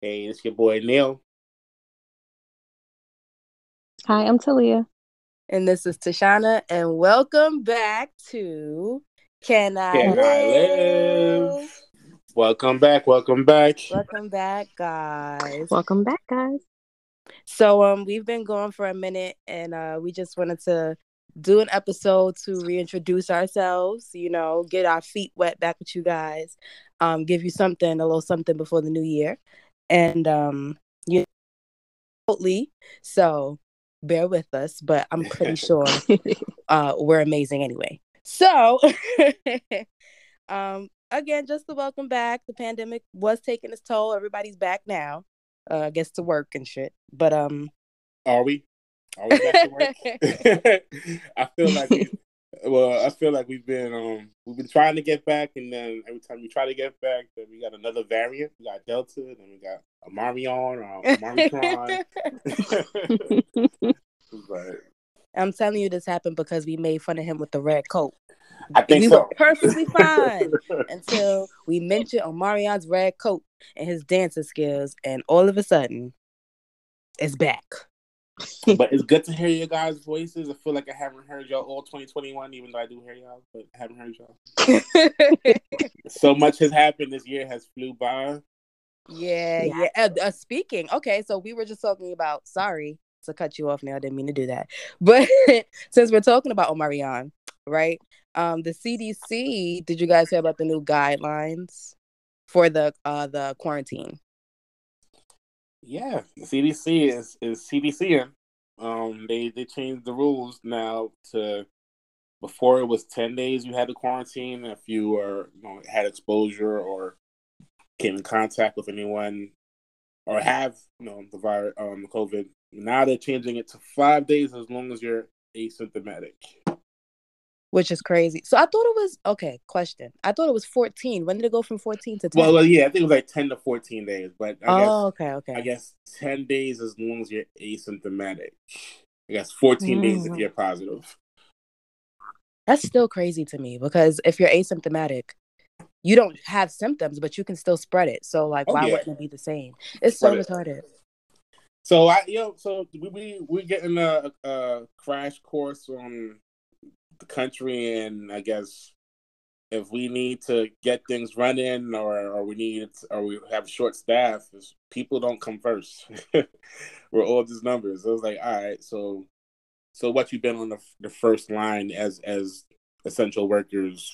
Hey, it's your boy Neil. Hi, I'm Talia. And this is Tashana, and welcome back to Can I, Can live? I Live? Welcome back, welcome back. Welcome back, guys. Welcome back, guys. So um we've been going for a minute and uh we just wanted to do an episode to reintroduce ourselves, you know, get our feet wet back with you guys, um, give you something, a little something before the new year. And um you remotely, so bear with us, but I'm pretty sure uh we're amazing anyway. So um again, just to welcome back. The pandemic was taking its toll. Everybody's back now. Uh, I guess to work and shit. But um Are we? Are we back to work? I feel like we, well, I feel like we've been um we've been trying to get back, and then every time we try to get back, then we got another variant. We got Delta, then we got Omarion or Omicron. but I'm telling you this happened because we made fun of him with the red coat. I think we so. were perfectly fine until we mentioned Omarion's red coat and his dancing skills, and all of a sudden, it's back. but it's good to hear your guys' voices. I feel like I haven't heard y'all all 2021, even though I do hear y'all, but I haven't heard y'all. so much has happened this year has flew by. yeah, Yeah. yeah. Uh, uh, speaking, okay, so we were just talking about. Sorry to cut you off. Now I didn't mean to do that, but since we're talking about Omarion, right? Um, the CDC. Did you guys hear about the new guidelines for the uh the quarantine? Yeah, the CDC is is CDCing. Um, they they changed the rules now to before it was ten days you had to quarantine if you were you know had exposure or came in contact with anyone or have you know the virus um COVID. Now they're changing it to five days as long as you're asymptomatic. Which is crazy. So I thought it was okay. Question: I thought it was fourteen. When did it go from fourteen to ten? Well, well, yeah, I think it was like ten to fourteen days, but I guess oh, okay, okay. I guess ten days as long as you're asymptomatic. I guess fourteen days if Mm. you're positive. That's still crazy to me because if you're asymptomatic, you don't have symptoms, but you can still spread it. So like, Oh, why yeah. wouldn't it be the same? It's so Spread retarded. So I, you know, so we we we getting a, a crash course on the country, and I guess if we need to get things running, or or we need, or we have short staff, people don't come first. We're all just numbers. I was like, all right, so so what you've been on the the first line as as essential workers.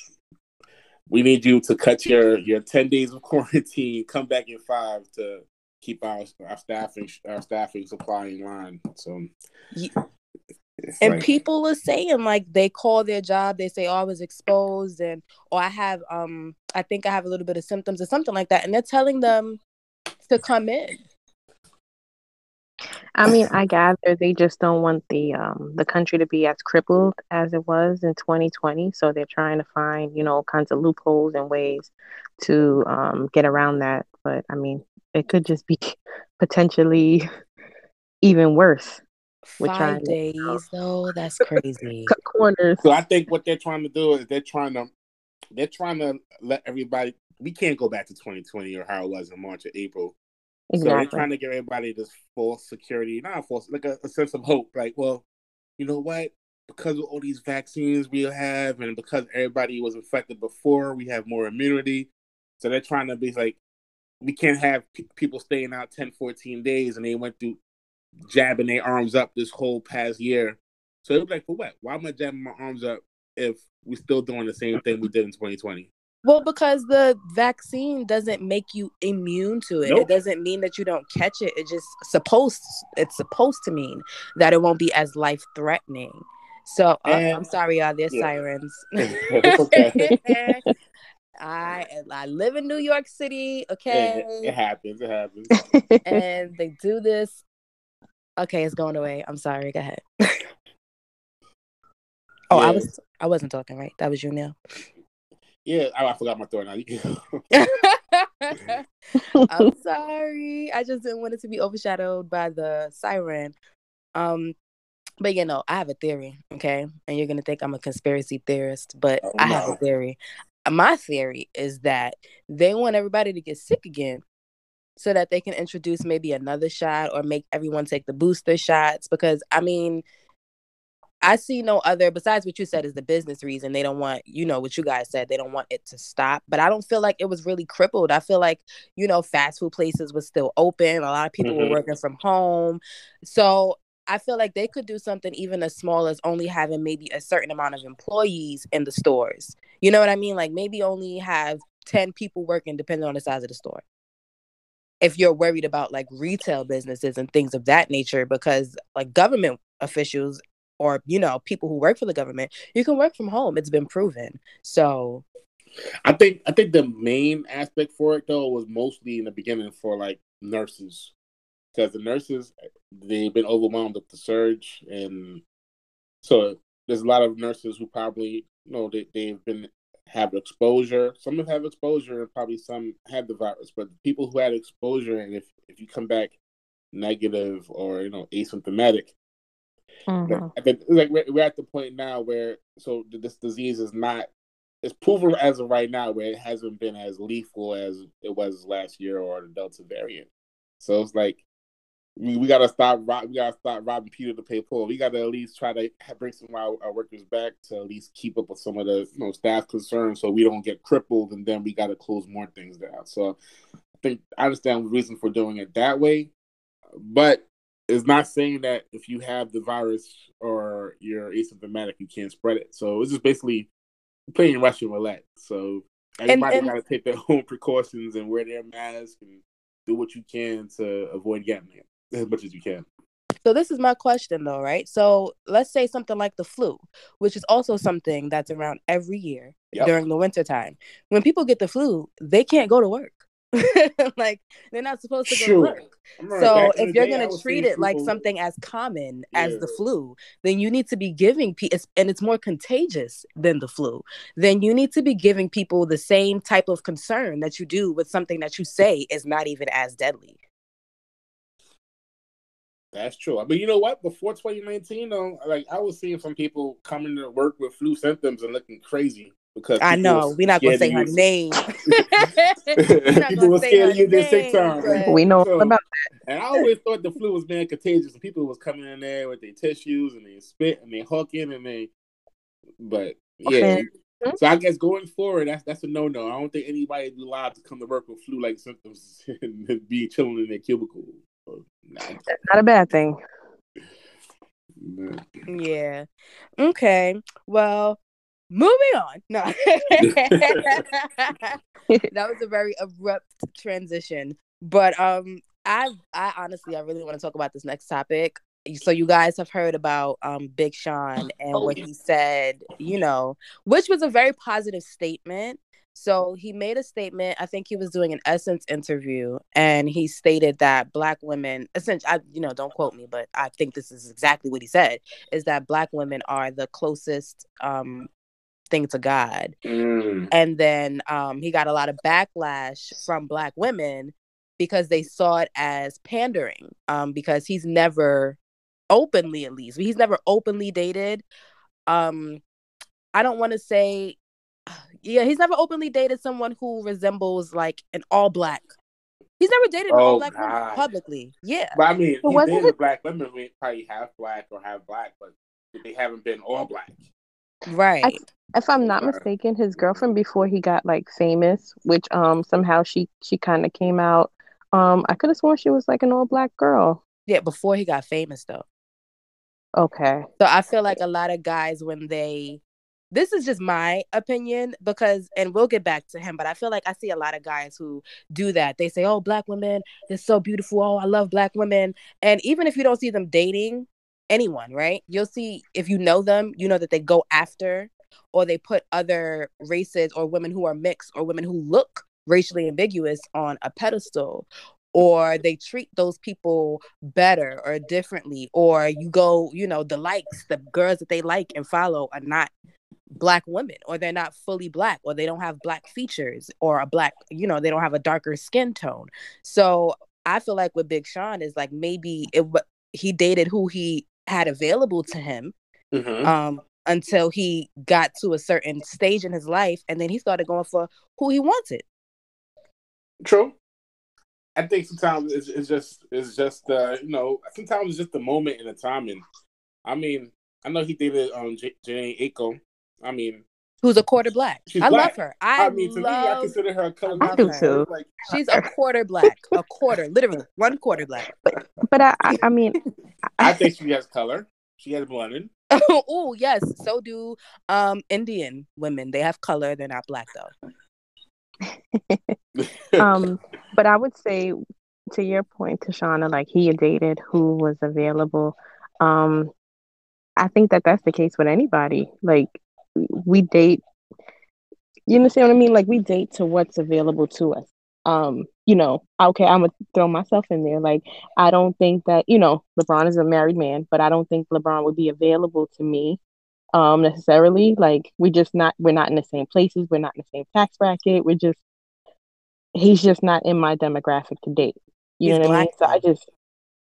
We need you to cut your your ten days of quarantine, come back in five to keep our our staffing our staffing supply in line. So, And like- people are saying like they call their job, they say, "Oh, I was exposed," and or I have um, I think I have a little bit of symptoms or something like that, and they're telling them to come in. I mean, I gather they just don't want the um the country to be as crippled as it was in 2020, so they're trying to find, you know, kinds of loopholes and ways to um get around that. But I mean, it could just be potentially even worse. We're Five trying to- days though, that's crazy. Cut corners. so I think what they're trying to do is they're trying to they're trying to let everybody. We can't go back to 2020 or how it was in March or April. So they're trying to give everybody this false security, not false, like a, a sense of hope. Like, well, you know what? Because of all these vaccines we have, and because everybody was infected before, we have more immunity. So they're trying to be like, we can't have pe- people staying out 10, 14 days, and they went through jabbing their arms up this whole past year. So it was like, for what? Why am I jabbing my arms up if we're still doing the same thing we did in 2020? Well, because the vaccine doesn't make you immune to it. It doesn't mean that you don't catch it. It just supposed it's supposed to mean that it won't be as life threatening. So uh, And- I'm sorry, y'all. There's yeah. sirens. Okay. I I live in New York City, It, okay, it happens. It happens. and they do this. Okay, it's going away. I'm sorry. Go ahead. oh, I was I wasn't talking right. That was you, Neil. Yeah, I, I forgot my thought now. I'm sorry. I just didn't want it to be overshadowed by the siren. Um, but you know, I have a theory, okay? And you're gonna think I'm a conspiracy theorist, but Oh, I have a theory. My theory is that they want everybody to get sick again so that they can introduce maybe another shot or make everyone take the booster shots because I mean I see no other besides what you said is the business reason. They don't want, you know, what you guys said, they don't want it to stop. But I don't feel like it was really crippled. I feel like, you know, fast food places were still open. A lot of people mm-hmm. were working from home. So I feel like they could do something even as small as only having maybe a certain amount of employees in the stores. You know what I mean? Like maybe only have 10 people working depending on the size of the store. If you're worried about like retail businesses and things of that nature, because like government officials or you know people who work for the government you can work from home it's been proven. So i think i think the main aspect for it though was mostly in the beginning for like nurses because the nurses they've been overwhelmed with the surge and so there's a lot of nurses who probably you know they, they've been have exposure some have had exposure and probably some had the virus but people who had exposure and if if you come back negative or you know asymptomatic Mm-hmm. like we're, we're at the point now where so this disease is not it's proven as of right now where it hasn't been as lethal as it was last year or the Delta variant. So it's like we, we gotta stop we gotta stop robbing Peter to pay Paul. We gotta at least try to bring some of our, our, workers back to at least keep up with some of the you know staff concerns so we don't get crippled and then we gotta close more things down. So I think I understand the reason for doing it that way. But it's not saying that if you have the virus or you're asymptomatic, you can't spread it. So it's just basically playing Russian roulette. So everybody got to take their own precautions and wear their mask and do what you can to avoid getting it as much as you can. So this is my question though, right? So let's say something like the flu, which is also something that's around every year yep. during the winter time. When people get the flu, they can't go to work. like they're not supposed to go sure. to work. So if you're gonna treat it like something as common yeah. as the flu, then you need to be giving people, and it's more contagious than the flu. Then you need to be giving people the same type of concern that you do with something that you say is not even as deadly. That's true. But you know what? Before 2019, though, like I was seeing some people coming to work with flu symptoms and looking crazy because I know we're not gonna say her name. people were scared to use their sick time. We know so, about that. And I always thought the flu was being contagious, and people was coming in there with their tissues and they spit and they hooking and they. But yeah, okay. Hmm? so I guess going forward, that's that's a no no. I don't think anybody is allowed to come to work with flu like symptoms and be chilling in their cubicle. Nah. That's not a bad thing. Yeah. Okay. Well, moving on. No, that was a very abrupt transition. But um, I I honestly I really want to talk about this next topic. So you guys have heard about um Big Sean and oh, what yeah. he said, you know, which was a very positive statement. So he made a statement. I think he was doing an Essence interview, and he stated that Black women, essentially, I, you know, don't quote me, but I think this is exactly what he said: is that Black women are the closest um, thing to God. Mm. And then um, he got a lot of backlash from black women because they saw it as pandering. Um, because he's never openly, at least, he's never openly dated. Um, I don't want to say, yeah, he's never openly dated someone who resembles like an all black. He's never dated an oh, all black woman publicly. Yeah, but I mean, he dated black women. We probably half black or half black, but they haven't been all black. Right. I, if I'm not mistaken, his girlfriend before he got like famous, which um somehow she she kind of came out. Um, I could have sworn she was like an all black girl. Yeah, before he got famous though. Okay. So I feel like a lot of guys when they this is just my opinion because and we'll get back to him but i feel like i see a lot of guys who do that they say oh black women they're so beautiful oh i love black women and even if you don't see them dating anyone, right? You'll see if you know them, you know that they go after or they put other races or women who are mixed or women who look racially ambiguous on a pedestal or they treat those people better or differently or you go you know the likes the girls that they like and follow are not black women or they're not fully black or they don't have black features or a black you know they don't have a darker skin tone so i feel like with big sean is like maybe it he dated who he had available to him mm-hmm. um, until he got to a certain stage in his life and then he started going for who he wanted true I think sometimes it's, it's just it's just uh, you know sometimes it's just the moment and the timing. I mean, I know he dated um J- Jhené Aiko. I mean, who's a quarter black. I black. love her. I, I mean, to love, me, I consider her a color. I do too. Like, She's a quarter black, a quarter, literally one quarter black. But I, I, I mean, I think she has color. She has melanin. oh yes, so do um Indian women. They have color. They're not black though. um, but I would say to your point, Tashana, like he dated who was available. Um, I think that that's the case with anybody. Like we date. You understand what I mean? Like we date to what's available to us. Um, you know, okay, I'm gonna throw myself in there. Like I don't think that you know LeBron is a married man, but I don't think LeBron would be available to me um necessarily like we just not we're not in the same places we're not in the same tax bracket we're just he's just not in my demographic to date you He's know what i mean so i just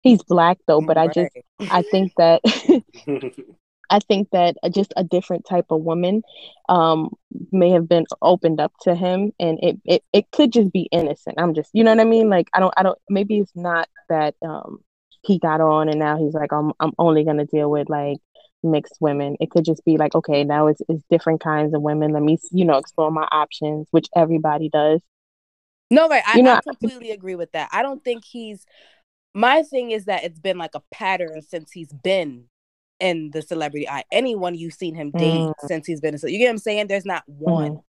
he's black though but i just i think that i think that just a different type of woman um may have been opened up to him and it, it it could just be innocent i'm just you know what i mean like i don't i don't maybe it's not that um he got on and now he's like i'm, I'm only going to deal with like mixed women it could just be like okay now it's, it's different kinds of women let me you know explore my options which everybody does No, right. I, You know, I completely agree with that. I don't think he's. My thing is that it's been like a pattern since he's been in the celebrity eye. Anyone you've seen him date Mm. since he's been, in, you get what I'm saying? There's not one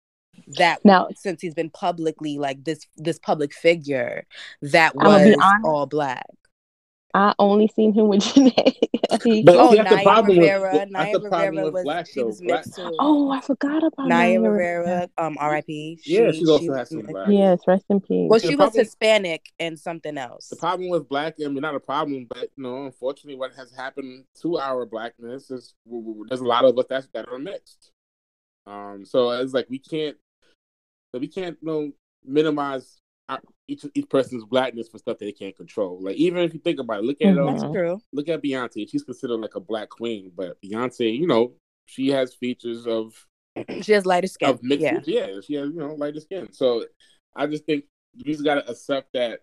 that now since he's been publicly like this this public figure that was all black. I only seen him with Jhené. He- But Oh, see, that's the Naya problem with- Rivera. that's Naya the problem Rivera with was black, she though. was Black- mixed too. oh i forgot about Naya Naya Rivera, um, R.I.P. yeah, She- she also she has some black. yes rest in peace Well, The she was problem- Hispanic and something else. The problem with black, I mean, not a problem, but you know, unfortunately, what has happened to our blackness is w- w- there's a lot of us that that are mixed. Um, so it's like we can't, so we can't, you know, minimize our, each each person's blackness for stuff that they can't control. Like even if you think about it, look at um, true. look at Beyonce. She's considered like a black queen, but Beyonce, you know, she has features of She has lighter skin. of mixed yeah. yeah. she has you know lighter skin so i just think you just gotta accept that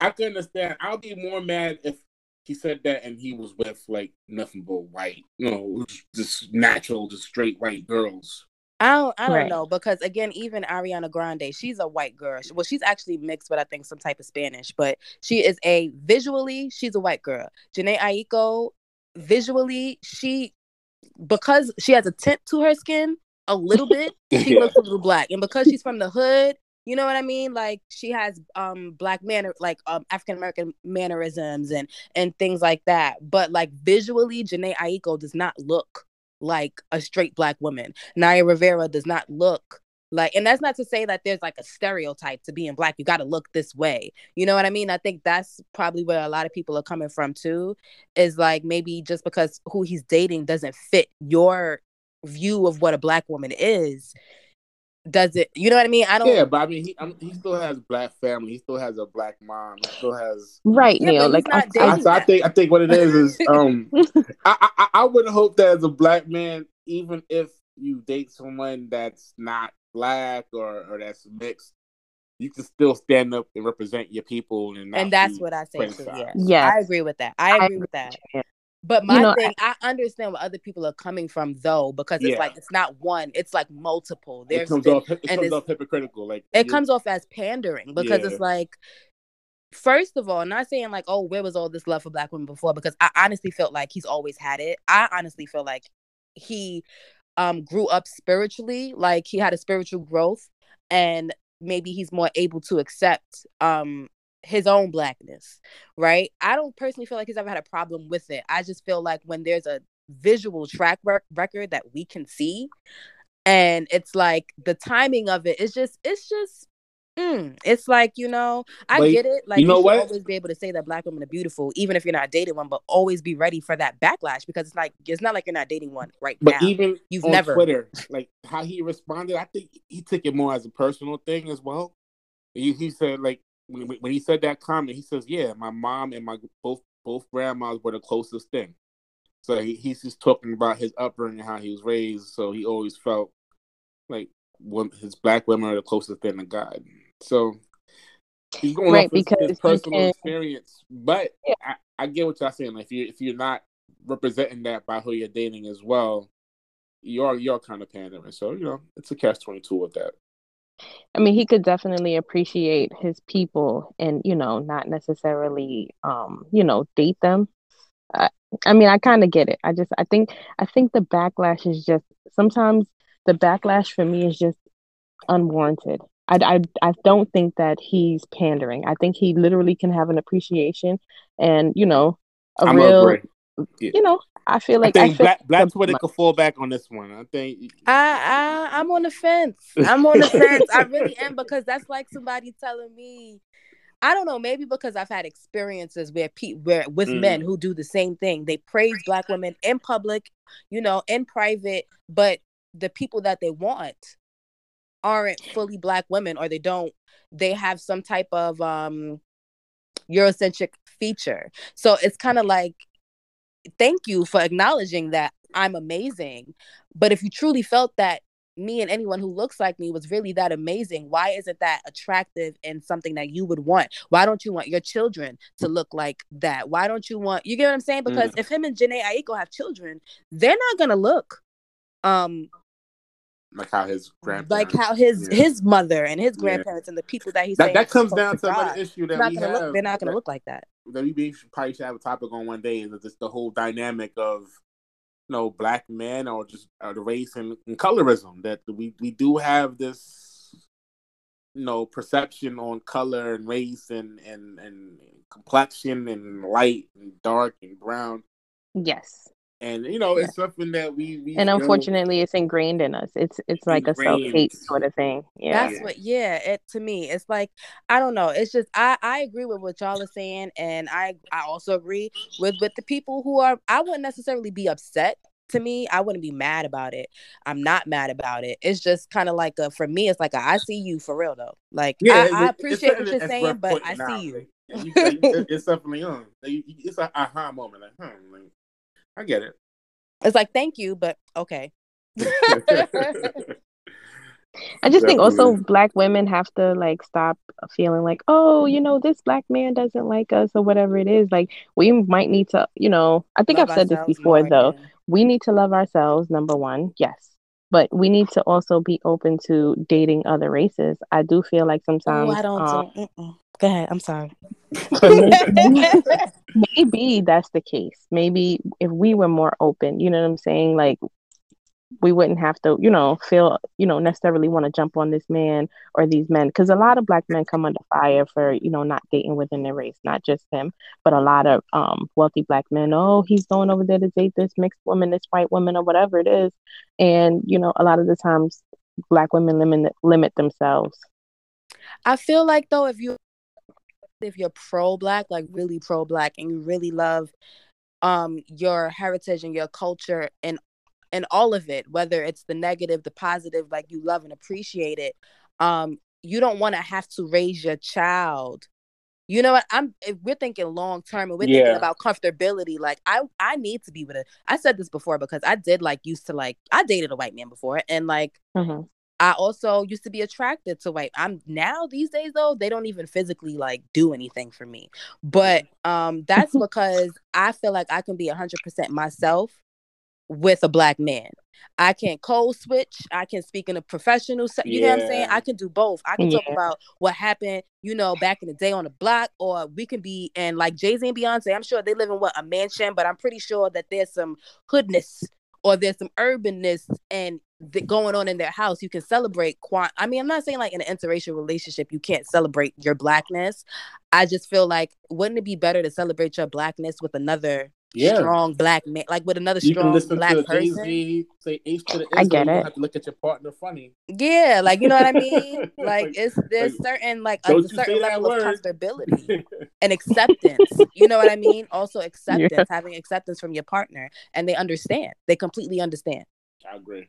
i can understand i'll be more mad if he said that and he was with like nothing but white you know just natural just straight white girls I don't, I don't Right. know because again, even Ariana Grande, she's a white girl. Well, she's actually mixed, but I think some type of Spanish. But she is a visually, she's a white girl. Jhené Aiko, visually, she because she has a tint to her skin a little bit, she Yeah. looks a little black, and because she's from the hood, you know what I mean? Like she has um black manner, like um African American mannerisms and and things like that. But like visually, Jhené Aiko does not look like a straight black woman. Naya Rivera does not look like, and that's not to say that there's like a stereotype to being black. You got to look this way. You know what I mean? I think that's probably where a lot of people are coming from too. Is like maybe just because who he's dating doesn't fit your view of what a black woman is. Does it? You know what I mean? I don't. yeah but i mean he I'm, he still has black family he still has a black mom he still has right Yeah, neil like I- I, so I think I think what it is is um I, I I would hope that as a black man, even if you date someone that's not black or, or that's mixed, you can still stand up and represent your people and not and that's what I say too. criticized. Yeah, Yes. I agree with that. I agree with that. Yeah. But my know, thing, I, understand where other people are coming from though, because it's Yeah. like it's not one, it's like multiple. It comes been, off it and comes it's- off hypocritical. Like it comes off as pandering because Yeah. it's like first of all, not saying like, oh, where was all this love for black women before? Because I honestly felt like he's always had it. I honestly feel like he um grew up spiritually, like he had a spiritual growth and maybe he's more able to accept um his own blackness, right? I don't personally feel like he's ever had a problem with it. I just feel like when there's a visual track rec- record that we can see and it's like the timing of it is just it's just mm, it's like you know i But get it like you know should what? always be able to say that black women are beautiful even if you're not dating one but always be ready for that backlash because it's like it's not like you're not dating one right But now even You've on never- Twitter, like how he responded, I think he took it more as a personal thing as well. He, he said like when, when he said that comment, he says, "Yeah, my mom and my both both grandmas were the closest thing." So he, he's just talking about his upbringing, how he was raised. So he always felt like his black women are the closest thing to God. So He's going right, off his, because his personal can... experience. But yeah. I, I get what y'all saying. Like if you if you're not representing that by who you're dating as well, you're you're kind of pandering. So you know, it's a catch twenty two with that. I mean, he could definitely appreciate his people and, you know, not necessarily, um, you know, date them. I, I mean, I kind of get it. I just, I think, I think the backlash is just sometimes the backlash for me is just unwarranted. I, I, I don't think that he's pandering. I think he literally can have an appreciation and, you know, a I'm real, yeah. you know, I feel like I think I Black, Black Twitter could fall back on this one. I think I, I I'm on the fence. I'm on the fence. I really am because that's like somebody telling me. I don't know, maybe because I've had experiences where pe- where with mm. men who do the same thing. They praise black women in public, you know, in private, but the people that they want aren't fully black women or they don't they have some type of um eurocentric feature. So it's kind of like thank you for acknowledging that I'm amazing. But if you truly felt that me and anyone who looks like me was really that amazing, why isn't that attractive and something that you would want? Why don't you want your children to look like that? Why don't you want you get what I'm saying? Because mm. if him and Jhené Aiko have children, they're not gonna look um like how his grandparents, like how his yeah. his mother and his grandparents yeah. and the people that he's that, that comes down to another issue that we have. Look, they're not going to look like that. We probably should have a topic on one day is just the whole dynamic of you know black men or just or the race and, and colorism that we we do have this you know perception on color and race and and and complexion and light and dark and brown. Yes and you know it's something that we, we and unfortunately it's ingrained in us. It's it's like ingrained. a self-hate sort of thing. Yeah. That's what yeah it to me it's like i don't know it's just i i agree with what y'all are saying and i i also agree with with the people who are i wouldn't necessarily be upset to me i wouldn't be mad about it i'm not mad about it it's just kind of like a for me it's like a, I see you for real though like yeah, I, I appreciate what you're saying but i see you. it's definitely on it's an aha moment like, huh, like I get it. It's like thank you, but okay. I just Definitely. think also black women have to like stop feeling like, oh, you know, this black man doesn't like us or whatever it is. Like we might need to, you know, I think love I've said this before more, though. Yeah. We need to love ourselves, number one, yes. But we need to also be open to dating other races. I do feel like sometimes. Oh, I don't. Um, Go ahead. I'm sorry. maybe that's the case. Maybe if we were more open, you know what I'm saying? Like we wouldn't have to, you know, feel, you know, necessarily want to jump on this man or these men. Because a lot of black men come under fire for, you know, not dating within their race, not just him, but a lot of um, wealthy black men. Oh, he's going over there to date this mixed woman, this white woman, or whatever it is. And, you know, a lot of the times black women limit limit themselves. I feel like though, if you if you're pro black, like really pro black, and you really love um your heritage and your culture and and all of it, whether it's the negative, the positive, like you love and appreciate it, um, you don't want to have to raise your child. You know what? I'm if we're thinking long term and we're yeah. thinking about comfortability. Like I I need to be with a I said this before because I did like used to like I dated a white man before and like mm-hmm. I also used to be attracted to white. I'm now these days though, they don't even physically like do anything for me. But um that's because I feel like I can be 100% myself with a black man. I can code switch. I can speak in a professional. Se- you yeah. know what I'm saying? I can do both. I can yeah. talk about what happened, you know, back in the day on the block, or we can be and like Jay Z and Beyonce. I'm sure they live in what a mansion, but I'm pretty sure that there's some hoodness or there's some urbanness and going on in their house, you can celebrate. Quant- I mean, I'm not saying like in an interracial relationship you can't celebrate your blackness. I just feel like wouldn't it be better to celebrate your blackness with another yeah. strong black man, like with another you strong black person? Jay-Z, say H to the I get it. have to look at your partner funny. Yeah, like you know what I mean. like, like, it's there's like, certain like a certain level of comfortability and acceptance. you know what I mean? Also acceptance, yeah. having acceptance from your partner, and they understand. They completely understand. I agree.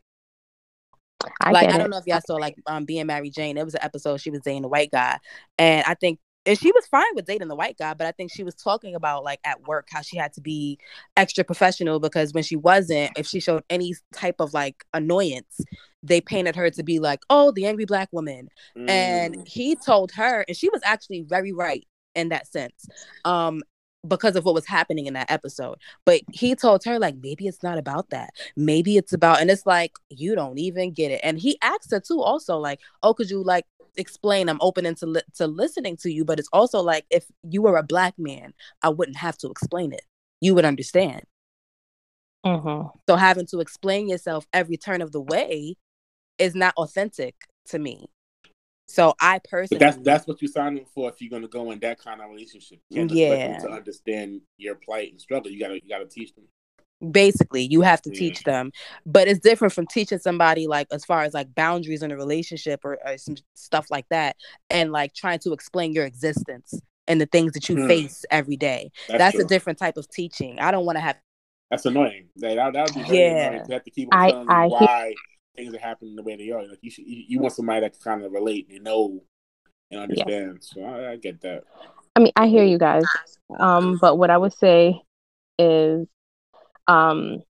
I like I don't know if y'all saw like um being Mary Jane. It was an episode she was dating a white guy, and I think and she was fine with dating the white guy, but I think she was talking about like at work how she had to be extra professional because when she wasn't, if she showed any type of like annoyance, they painted her to be like, oh, the angry black woman. Mm. And he told her, and she was actually very right in that sense. Um, because of what was happening in that episode. But he told her, like, maybe it's not about that. Maybe it's about, and it's like, you don't even get it. And he asked her too, also, like, oh, could you like explain? I'm open into li- to listening to you. But it's also like, if you were a black man, I wouldn't have to explain it. You would understand. Mm-hmm. So having to explain yourself every turn of the way is not authentic to me. So I But personally, that's that's what you're signing for if you're gonna go in that kind of relationship. You can't Yeah. them to understand your plight and struggle. You gotta you gotta teach them. basically you have to Yeah. teach them but it's different from teaching somebody like as far as like boundaries in a relationship or, or some stuff like that and like trying to explain your existence and the things that you Hmm. face every day That's, that's, a different type of teaching i don't want to have That's annoying. That that that would be very Yeah. annoying to have to keep on I- telling you I hear- why things are happening the way they are. Like you should you, you want somebody that can kind of relate and know and understand. So I, I get that. I mean, I hear you guys. Um, but what I would say is, um,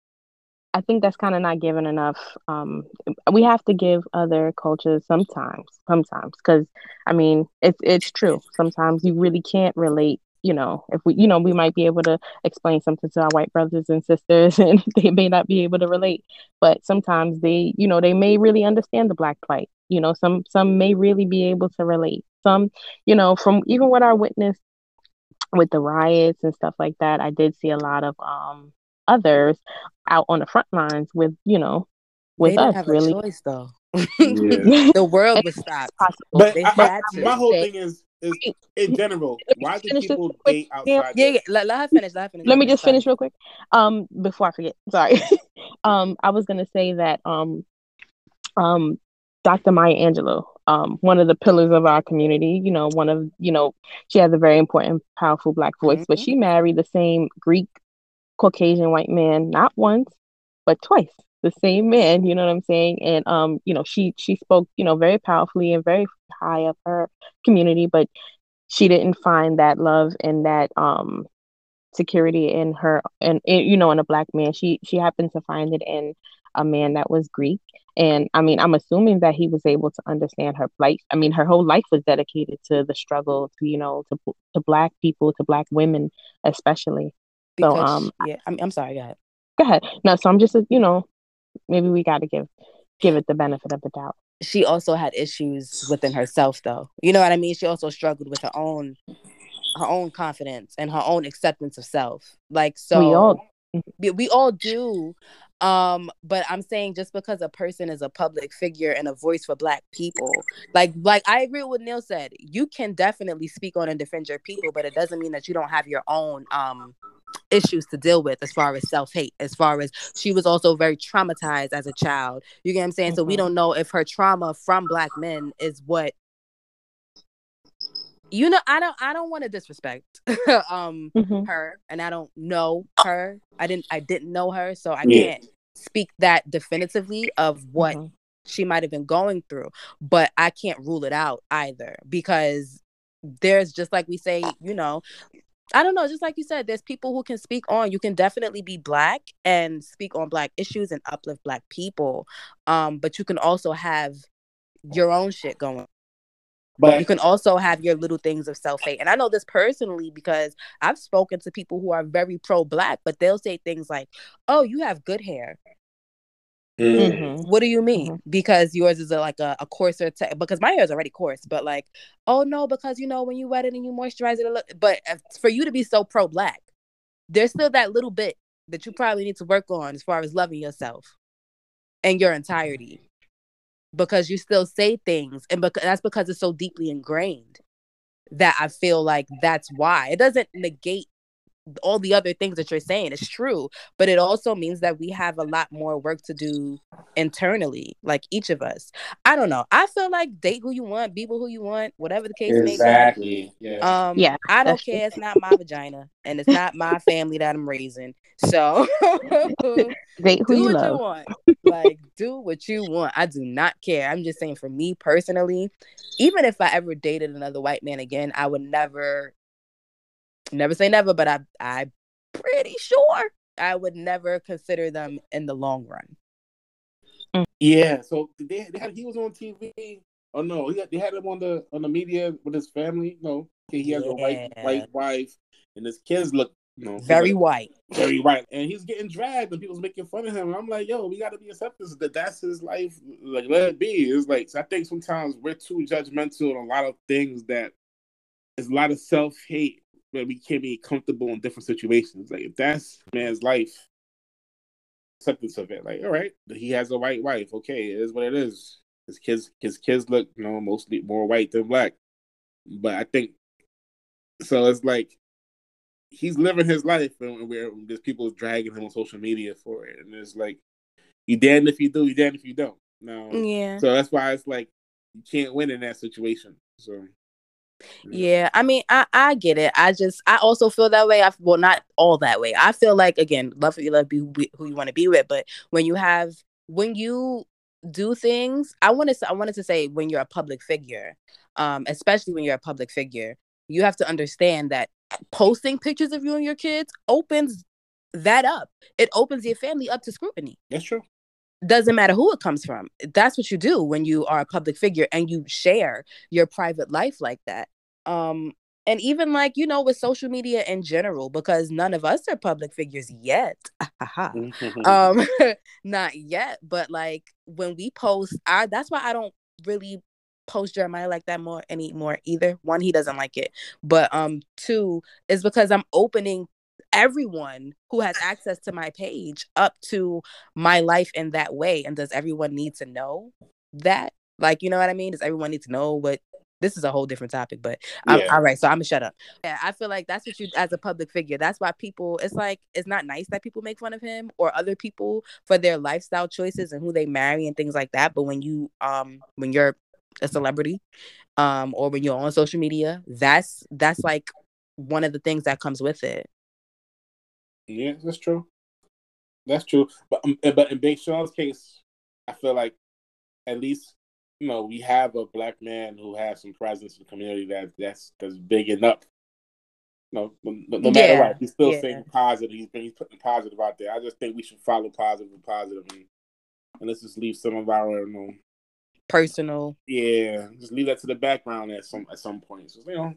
I think that's kind of not given enough. Um, we have to give other cultures sometimes, sometimes, because I mean, it's it's true. Sometimes you really can't relate. You know, if we, you know, we might be able to explain something to our white brothers and sisters, and they may not be able to relate. But sometimes they, you know, they may really understand the black plight. You know, some some may really be able to relate. Some, you know, from even what I witnessed with the riots and stuff like that, I did see a lot of um others out on the front lines with, you know, with they didn't us have really. a choice though Yeah. the world was stopped But I, I, my whole thing is is in general, why do people date outside? yeah, yeah. Let, let her finish let her finish Let me just finish real quick. Um, before I forget, sorry. um, I was gonna say that um, um, Dr. Maya Angelou, um, one of the pillars of our community. You know, one of you know, she has a very important, powerful black voice. But Mhm. she married the same Greek, Caucasian white man not once, but twice. The same man, you know what I'm saying? And um, you know, she she spoke, you know, very powerfully and very high of her community, but she didn't find that love and that um security in her and you know in a black man. She she happened to find it in a man that was greek. And i mean i'm assuming that he was able to understand her plight i mean her whole life was dedicated to the struggle to you know to to black people to black women especially. So, um, yeah I'm, I'm sorry go ahead. go ahead. No so i'm just you know maybe we got to give give it the benefit of the doubt. She also had issues within herself though. You know what i mean? She also struggled with her own her own confidence and her own acceptance of self. Like so we all we, we all do um but i'm saying just because a person is a public figure and a voice for black people like like i agree with neil said you can definitely speak on and defend your people but it doesn't mean that you don't have your own um issues to deal with as far as self-hate as far as she was also very traumatized as a child you get what i'm saying so we Mhm. don't know if her trauma from black men is what you know i don't i don't want to disrespect um Mhm. her and I don't know her. I didn't I didn't know her, so I Yeah. can't speak that definitively of what Mhm. she might have been going through, but I can't rule it out either because there's just like we say, you know, I don't know, just like you said, there's people who can speak on. You can definitely be black and speak on black issues and uplift black people. Um, but you can also have your own shit going But you can also have your little things of self hate. And I know this personally because I've spoken to people who are very pro black, but they'll say things like, Oh, you have good hair. Mm. Mhm. What do you mean? Because yours is a, like a, a coarser, te- because my hair is already coarse, but like, oh no, because you know, when you wet it and you moisturize it, it look, but if- for you to be so pro black, there's still that little bit that you probably need to work on as far as loving yourself and your entirety because you still say things and because that's because it's so deeply ingrained that I feel like that's why. It doesn't negate all the other things that you're saying. is true, but it also means that we have a lot more work to do internally, like each of us. I don't know. I feel like date who you want, be with who you want, whatever the case may be. Exactly. Yeah. Um, Yeah, I don't that's true. care. It's not my vagina, and it's not my family that I'm raising. So date who do you what you want. Like, do what you want. I do not care. I'm just saying, for me personally, even if I ever dated another white man again, I would never, never say never, but I, I'm pretty sure I would never consider them in the long run. Mm. Yeah, so they, they had he was on TV. Oh no, he had, they had him on the on the media with his family. No, he has yeah. a white white wife, and his kids look you know, very like, white, very white, and he's getting dragged, and people's making fun of him. And I'm like, yo, we got to be accepting that that's his life. Like, let it be. It's like so I think sometimes we're too judgmental on a lot of things that is a lot of self hate where we can't be comfortable in different situations. Like, if that's man's life, acceptance of it. Like, all right, he has a white wife. Okay, it is what it is. His kids, his kids look, you know, mostly more white than black. But I think so. It's like he's living his life, and where there's people dragging him on social media for it, and it's like you damned if you do, you damned if you don't. No, yeah. So that's why it's like you can't win in that situation. So. Yeah, I mean, I I get it. I just I also feel that way. I well, not all that way. I feel like again, love who you love, be who you want to be with. But when you have when you do things, I want to I wanted to say when you're a public figure, um, especially when you're a public figure, you have to understand that posting pictures of you and your kids opens that up. It opens your family up to scrutiny. That's true. Doesn't matter who it comes from. That's what you do when you are a public figure and you share your private life like that. Um, and even like you know with social media in general because none of us are public figures yet um not yet but like when we post i that's why i don't really post Jeremiah like that more anymore either. One, he doesn't like it. But um two is because I'm opening everyone who has access to my page up to my life in that way. And does everyone need to know that? Like, you know what I mean? Does everyone need to know what this is a whole different topic, but yeah. all right. So I'm gonna shut up. Yeah, I feel like that's what you, as a public figure, that's why people. It's like it's not nice that people make fun of him or other people for their lifestyle choices and who they marry and things like that. But when you, um, when you're a celebrity um or when you're on social media that's that's like one of the things that comes with it yeah that's true that's true but um, but in big sean's case i feel like at least you know we have a black man who has some presence in the community that that's that's big enough no, no, no matter yeah, what, he's still yeah. saying positive. He's he's putting positive out there. I just think we should follow positive and positive, and, and let's just leave some of our you know, personal. Yeah, just leave that to the background at some at some point. So, you know.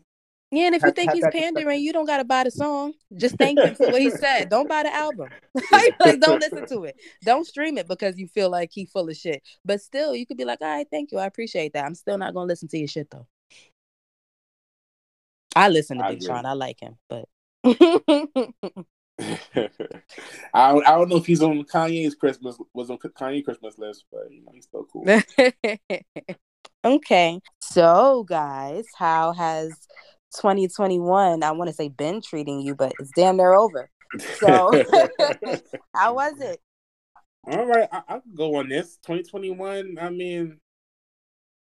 Yeah, and if you think he's pandering, you don't gotta buy the song. Just thank him for what he said. Don't buy the album. like, don't listen to it. Don't stream it because you feel like he full of shit. But still, you could be like, all right, thank you. I appreciate that. I'm still not gonna listen to your shit though. I listen to I Big agree. Sean. I like him, but I I don't know if he's on Kanye's Christmas was on Kanye Christmas list, but you know he's still cool. okay, so guys, how has 2021? I want to say been treating you, but it's damn near over. So, how was it? All right, I, I can go on this 2021. I mean,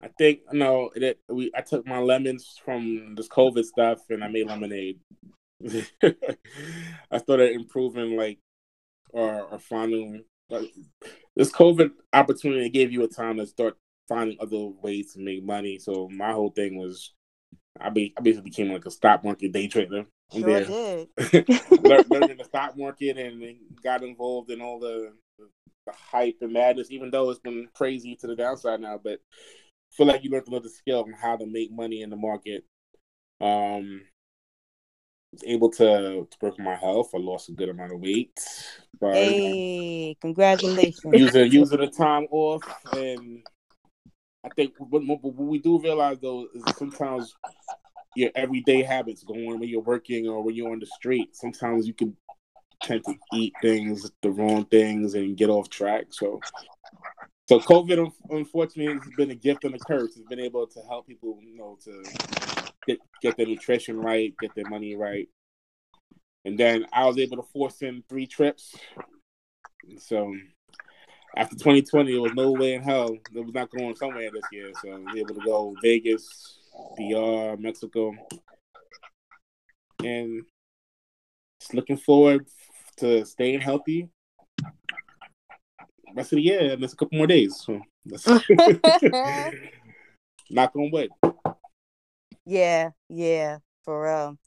I think you know that we I took my lemons from this COVID stuff and I made lemonade. I started improving like or or finding like, this COVID opportunity gave you a time to start finding other ways to make money. So my whole thing was I be I basically became like a stock market day trader. Sure did. learning the stock market and got involved in all the, the, hype and madness, even though it's been crazy to the downside now. But I feel like you learned another skill on how to make money in the market. Um, was able to, to work on my health. I lost a good amount of weight. But hey, congratulations. Using using the time off and I think what, what we do realize though is sometimes your everyday habits going when you're working or when you're on the street, sometimes you can tend to eat things, the wrong things, and get off track. So, so COVID, unfortunately, has been a gift and a curse. It's been able to help people, you know, to get get their nutrition right, get their money right. And then I was able to force in three trips. So after 2020, there was no way in hell that was not going somewhere this year. So I was able to go Vegas, DR, Mexico, and just looking forward to staying healthy. Rest of the year, and there's a couple more days. So knock on wood. Yeah, yeah, for real.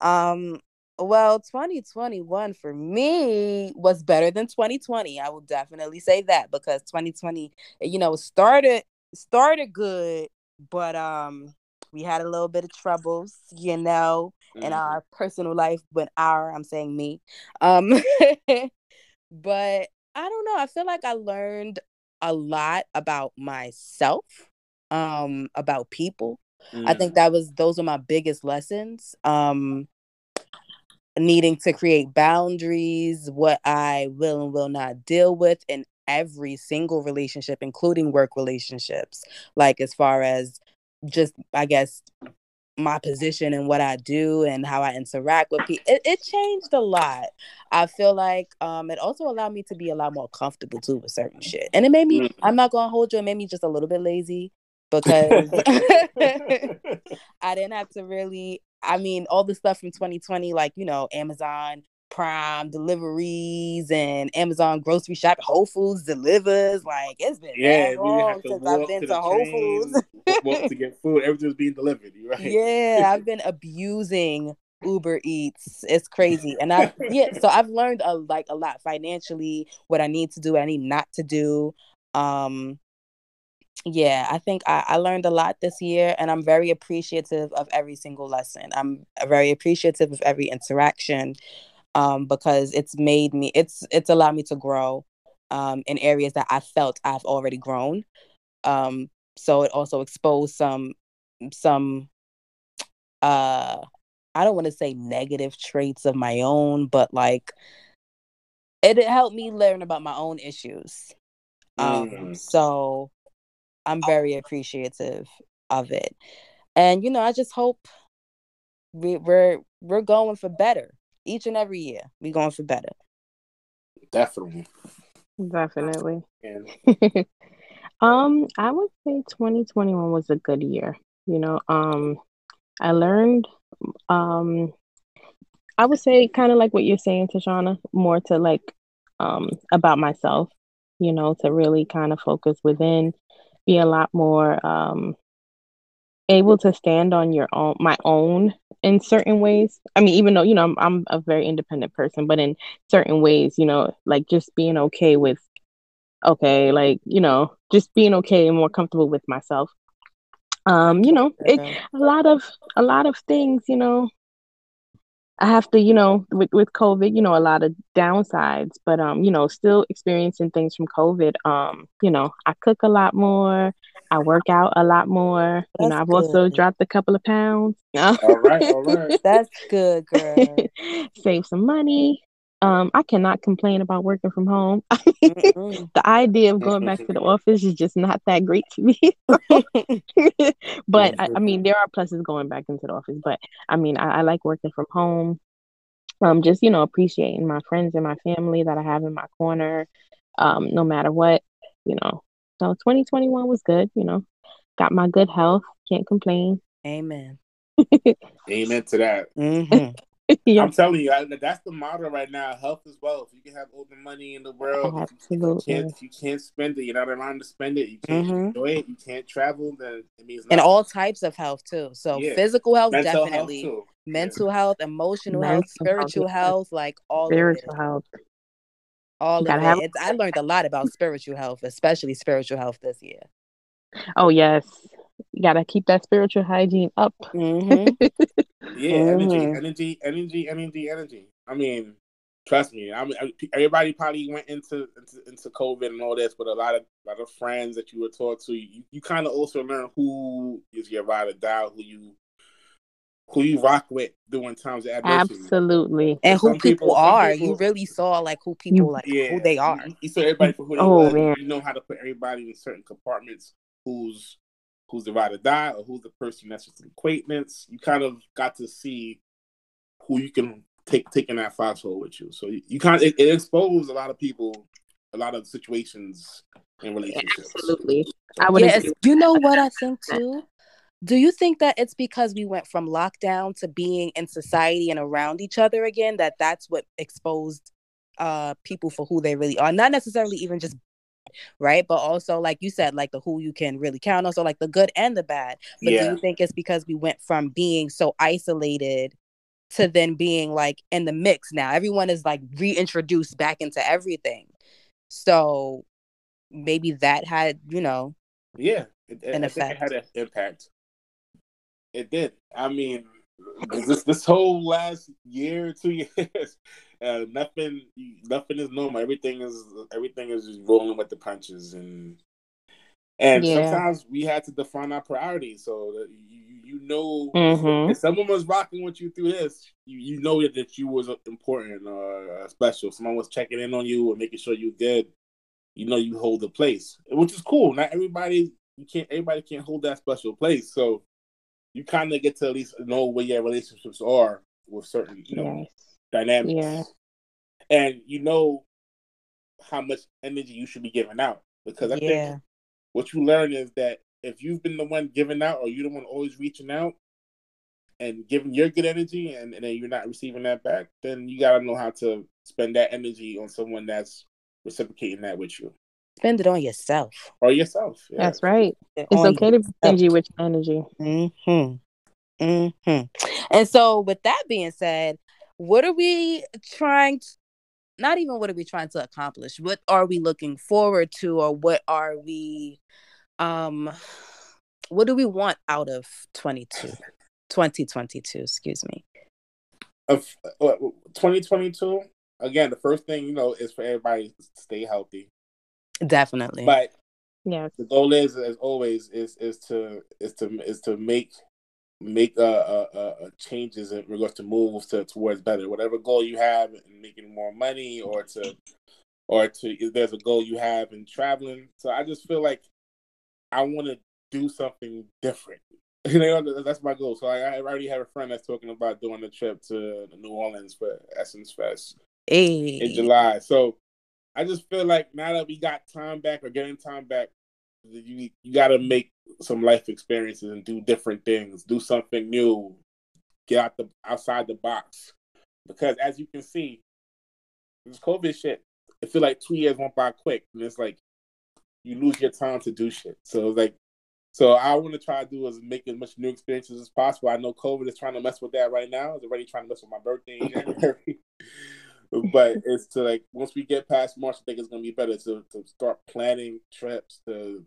Um, Well, 2021 for me was better than 2020. I will definitely say that because 2020, you know, started started good, but um we had a little bit of troubles, you know, mm-hmm. in our personal life when our I'm saying me. Um but I don't know. I feel like I learned a lot about myself, um, about people. Mm. I think that was those are my biggest lessons. Um needing to create boundaries, what I will and will not deal with in every single relationship, including work relationships. Like as far as just I guess my position and what I do and how I interact with people. It, it changed a lot. I feel like um, it also allowed me to be a lot more comfortable too with certain shit. And it made me, mm. I'm not gonna hold you, it made me just a little bit lazy because I didn't have to really I mean all the stuff from 2020, like, you know, Amazon Prime deliveries and Amazon grocery shop, Whole Foods delivers. Like it's been yeah, long since I've been to, to Whole Foods. walk to get food. Everything's being delivered. Right? Yeah, I've been abusing Uber Eats. It's crazy, and I yeah. So I've learned a like a lot financially. What I need to do, what I need not to do. Um, yeah, I think I, I learned a lot this year, and I'm very appreciative of every single lesson. I'm very appreciative of every interaction um, because it's made me it's it's allowed me to grow um, in areas that I felt I've already grown. Um, so it also exposed some some uh I don't want to say negative traits of my own, but like it, helped me learn about my own issues. Um, mm. so I'm very appreciative of it. And you know, I just hope we, we're we're going for better each and every year. We're going for better. Definitely. Definitely. um, I would say 2021 was a good year. You know, um, I learned, um, I would say kind of like what you're saying, Tashana, more to like, um, about myself. You know, to really kind of focus within, be a lot more, um, able to stand on your own my own in certain ways. I mean even though you know I'm, I'm a very independent person but in certain ways you know like just being okay with okay like you know just being okay and more comfortable with myself. Um you know it, a lot of a lot of things you know I have to, you know, with, with COVID, you know, a lot of downsides, but um, you know, still experiencing things from COVID. Um, you know, I cook a lot more. I work out a lot more. That's you know, I've good. also dropped a couple of pounds. all right, all right. That's good, girl. Save some money. Um, I cannot complain about working from home. the idea of going back to the office is just not that great to me. but I, I, mean, there are pluses going back into the office. But I mean, I, I like working from home. Um, just you know, appreciating my friends and my family that I have in my corner. Um, no matter what, you know. So 2021 was good. You know, got my good health. Can't complain. Amen. Amen to that. Mm-hmm. yeah. I'm telling you, I, that's the motto right now. Health is wealth. You can have all the money in the world. Absolutely. If you, can't, if you can't spend it, you're not around to spend it. You can't mm-hmm. enjoy it. You can't travel. Then it means nothing. and all types of health too. So yeah. physical health, Mental definitely. Health Mental yeah. health, emotional Mental health, spiritual health, health, like all spiritual health. All of it. I learned a lot about spiritual health, especially spiritual health this year. Oh yes, you gotta keep that spiritual hygiene up. Mm-hmm. yeah, energy, mm-hmm. energy, energy, energy, energy. I mean, trust me. I mean, everybody probably went into, into into COVID and all this, but a lot of a lot of friends that you were taught to, you, you kind of also learn who is your ride or die, who you who you rock with during times of adversity. Absolutely. And who people, people are. People, you really saw like who people like yeah, who they are. You, you, saw everybody for who they oh, were. Man. You know how to put everybody in certain compartments who's who's the ride or die or who's the person that's just an acquaintance. You kind of got to see who you can take taking that foxhole with you. So you, you kind of it, it exposed a lot of people, a lot of situations in relationships. Absolutely. I would. Yes. You know what I think too. Do you think that it's because we went from lockdown to being in society and around each other again that that's what exposed uh people for who they really are not necessarily even just right? But also, like you said, like the who you can really count on, so like the good and the bad. But yeah. do you think it's because we went from being so isolated to then being like in the mix now. Everyone is like reintroduced back into everything. So maybe that had, you know, yeah, it, an I effect. it had an impact. It did. I mean, this this whole last year, two years, uh, nothing nothing is normal. Everything is everything is just rolling with the punches, and and yeah. sometimes we had to define our priorities so that you you know mm-hmm. if someone was rocking with you through this, you, you know that you was important or uh, special. Someone was checking in on you and making sure you did. You know you hold the place, which is cool. Not everybody you can't everybody can't hold that special place. So you kind of get to at least know where your relationships are with certain you know yes. Dynamics. Yeah. And you know how much energy you should be giving out because I yeah. think what you learn is that if you've been the one giving out or you're the one always reaching out and giving your good energy and, and then you're not receiving that back, then you gotta know how to spend that energy on someone that's reciprocating that with you. Spend it on yourself. Or yourself. Yeah. That's right. It's okay yourself. to be stingy with energy. Mm-hmm. Mm-hmm. And so with that being said, what are we trying to not even what are we trying to accomplish? What are we looking forward to or what are we um what do we want out of 22 2022 excuse me? Of uh, 2022 again the first thing you know is for everybody to stay healthy. Definitely. But yeah the goal is as always is is to is to is to make make uh, uh, uh, changes in regards to moves to towards better whatever goal you have in making more money or to or to if there's a goal you have in traveling so i just feel like I want to do something different. You know, that's my goal. So I, I, already have a friend that's talking about doing a trip to New Orleans for Essence Fest hey. in July. So I just feel like now that we got time back or getting time back, you you got to make some life experiences and do different things, do something new, get out the outside the box. Because as you can see, this COVID shit, it feel like two years went by quick, and it's like you lose your time to do shit. So it's like, so I want to try to do is make as much new experiences as possible. I know COVID is trying to mess with that right now. It's already trying to mess with my birthday in but it's to like once we get past March, I think it's gonna be better to to start planning trips, to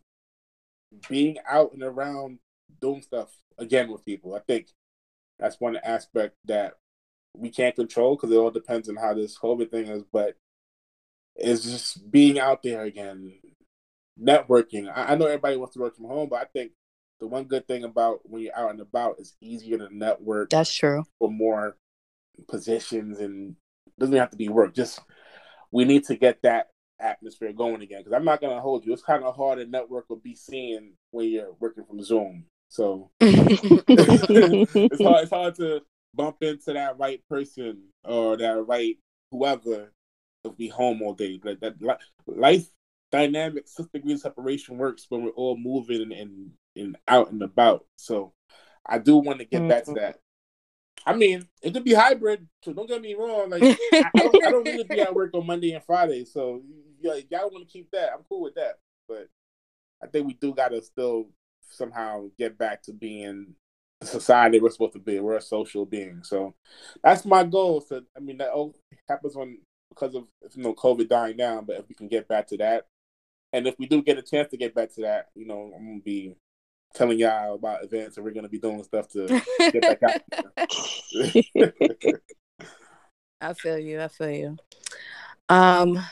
being out and around doing stuff again with people. I think that's one aspect that we can't control because it all depends on how this COVID thing is. But it's just being out there again, networking. I, I know everybody wants to work from home, but I think the one good thing about when you're out and about is easier to network. That's true. For more positions and doesn't have to be work. Just we need to get that atmosphere going again. Because I'm not gonna hold you. It's kind of hard to network or be seen when you're working from Zoom. So it's hard. It's hard to bump into that right person or that right whoever to be home all day. Like that life dynamic six degrees separation works when we're all moving and, and, and out and about. So I do want to get mm-hmm. back to that. I mean, it could be hybrid, so don't get me wrong. Like I, I, don't, I don't really be at work on Monday and Friday, so y'all want to keep that. I'm cool with that. But I think we do got to still somehow get back to being the society we're supposed to be. We're a social being, so that's my goal. So I mean, that all happens on because of you know COVID dying down. But if we can get back to that, and if we do get a chance to get back to that, you know, I'm gonna be telling y'all about events and we're gonna be doing stuff to get back out. I feel you. I feel you. Um,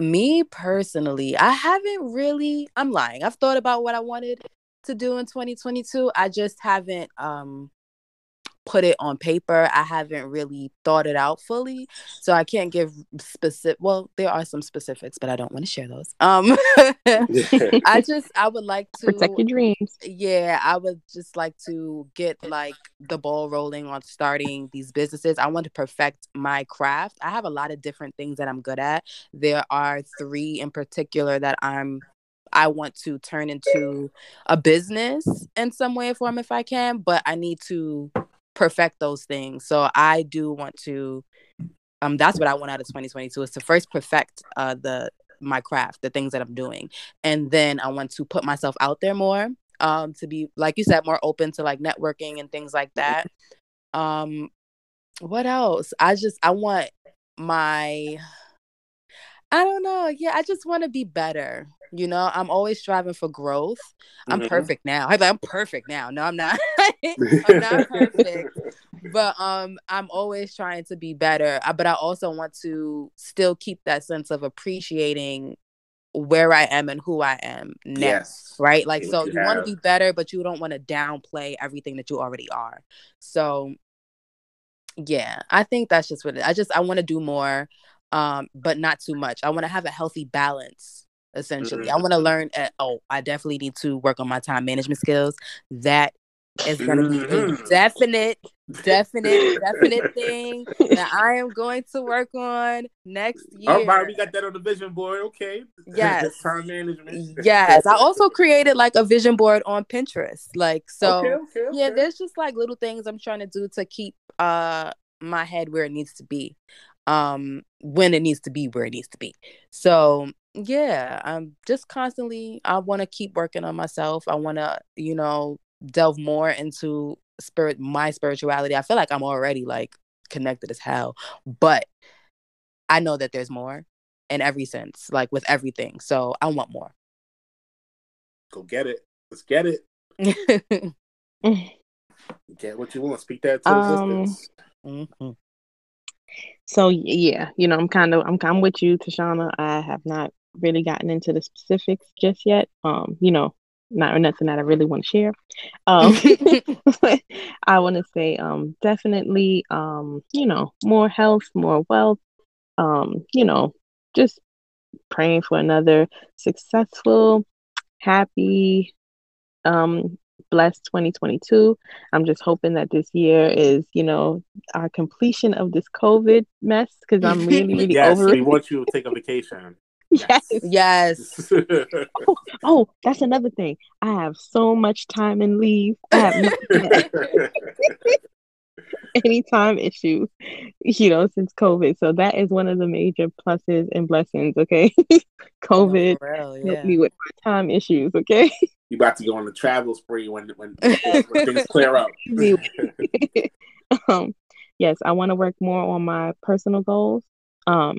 me personally, I haven't really. I'm lying. I've thought about what I wanted to do in 2022. I just haven't um put it on paper. I haven't really thought it out fully. So I can't give specific well, there are some specifics, but I don't want to share those. Um I just I would like to protect your dreams. Yeah, I would just like to get like the ball rolling on starting these businesses. I want to perfect my craft. I have a lot of different things that I'm good at. There are 3 in particular that I'm I want to turn into a business in some way or form if I can, but I need to perfect those things. So I do want to um that's what I want out of 2022 is to first perfect uh the my craft, the things that I'm doing. And then I want to put myself out there more um to be like you said more open to like networking and things like that. Um what else? I just I want my I don't know. Yeah, I just want to be better. You know, I'm always striving for growth. I'm Mhm. perfect now. I'm, I'm perfect now. No, I'm not. I'm not perfect. But um, I'm always trying to be better. Uh, But I also want to still keep that sense of appreciating where I am and who I am now. yes. Right? Like, so you you want to be better, but you don't want to downplay everything that you already are. So, yeah, I think that's just what it. I just I want to do more, um, but not too much. I want to have a healthy balance. Essentially, I Mhm. want to learn. At, oh, I definitely need to work on my time management skills. That is going to be a Mhm. definite, definite, definite thing that I am going to work on next year. All right, we got that on the vision board. Okay. Yes. Time management. Yes, I also created like a vision board on Pinterest. Like so, okay, okay, yeah, okay. there's just like little things I'm trying to do to keep uh my head where it needs to be, um, when it needs to be where it needs to be. So yeah, I'm just constantly. I want to keep working on myself. I want to, you know, delve more into spirit, my spirituality. I feel like I'm already like connected as hell, but I know that there's more in every sense, like with everything. So I want more. Go get it. Let's get it. Get what you want. Speak that to Um, existence. Mhm. So yeah, you know, I'm kind of I'm I'm with you, Tashana. I have not really gotten into the specifics just yet. Um, you know, not nothing that I really want to share. Um, I want to say um definitely um you know more health, more wealth. Um, you know, just praying for another successful, happy, um blessed 2022. I'm just hoping that this year is, you know, our completion of this COVID mess because I'm really, really yes, over we it. want you to take a vacation. Yes. yes. Oh, oh, that's another thing. I have so much time and leave. I have not had any time issues, you know, since COVID. So that is one of the major pluses and blessings. Okay, COVID No, for real, helped me with my time issues. Okay. you about to go on the travel spree when when, when things clear up. Um, yes, I want to work more on my personal goals. Um,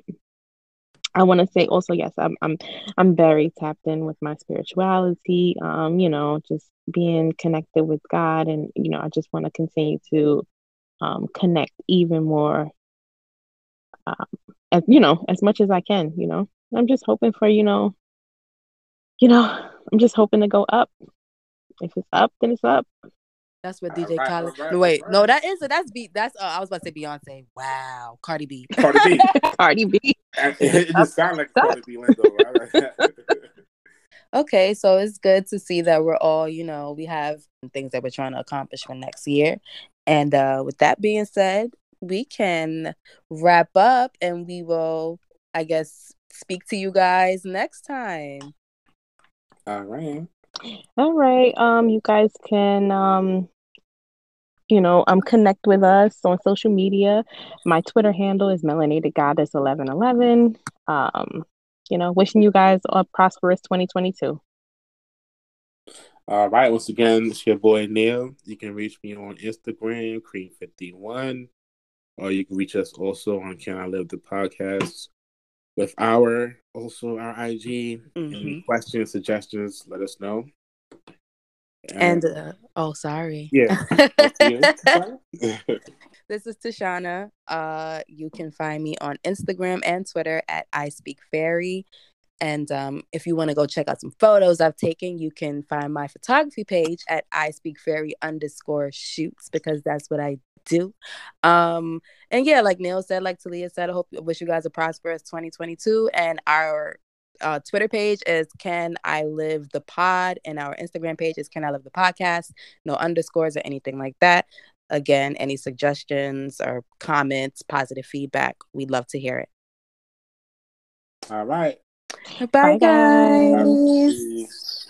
I want to say also, yes, I'm I'm I'm very tapped in with my spirituality. Um, you know, just being connected with God, and you know, I just want to continue to um connect even more. Um, as you know, as much as I can. You know, I'm just hoping for you know, you know, I'm just hoping to go up. If it's up, then it's up. That's what DJ right, Khaled. all right, no, wait, all no, right. that is that's B. That's uh, I was about to say Beyonce. Wow, Cardi B. Cardi B. Cardi B. it just sounds like Cardi B lingo. Right? Okay, so it's good to see that we're all, you know, we have things that we're trying to accomplish for next year. And uh, with that being said, we can wrap up and we will, I guess, speak to you guys next time. All right. All right. Um, you guys can um, you know, um, connect with us on social media. My Twitter handle is melanated goddess eleven eleven. Um, you know, wishing you guys a prosperous 2022. All right. Once again, it's your boy Neil. You can reach me on Instagram, Cream51, or you can reach us also on Can I Live the Podcast with our also our IG. Any Mhm. questions, suggestions, let us know. And uh, oh, sorry. yeah. This is Tashana. Uh, you can find me on Instagram and Twitter at I Speak Fairy. And um, if you want to go check out some photos I've taken, you can find my photography page at I Speak Fairy underscore shoots because that's what I do. Um, and yeah, like Neil said, like Talia said, I hope I wish you guys a prosperous 2022. And our uh, Twitter page is Can I Live the Pod, and our Instagram page is Can I Live the Podcast. No underscores or anything like that. Again, any suggestions or comments, positive feedback, we'd love to hear it. All right. Bye, Bye, guys. guys. Peace.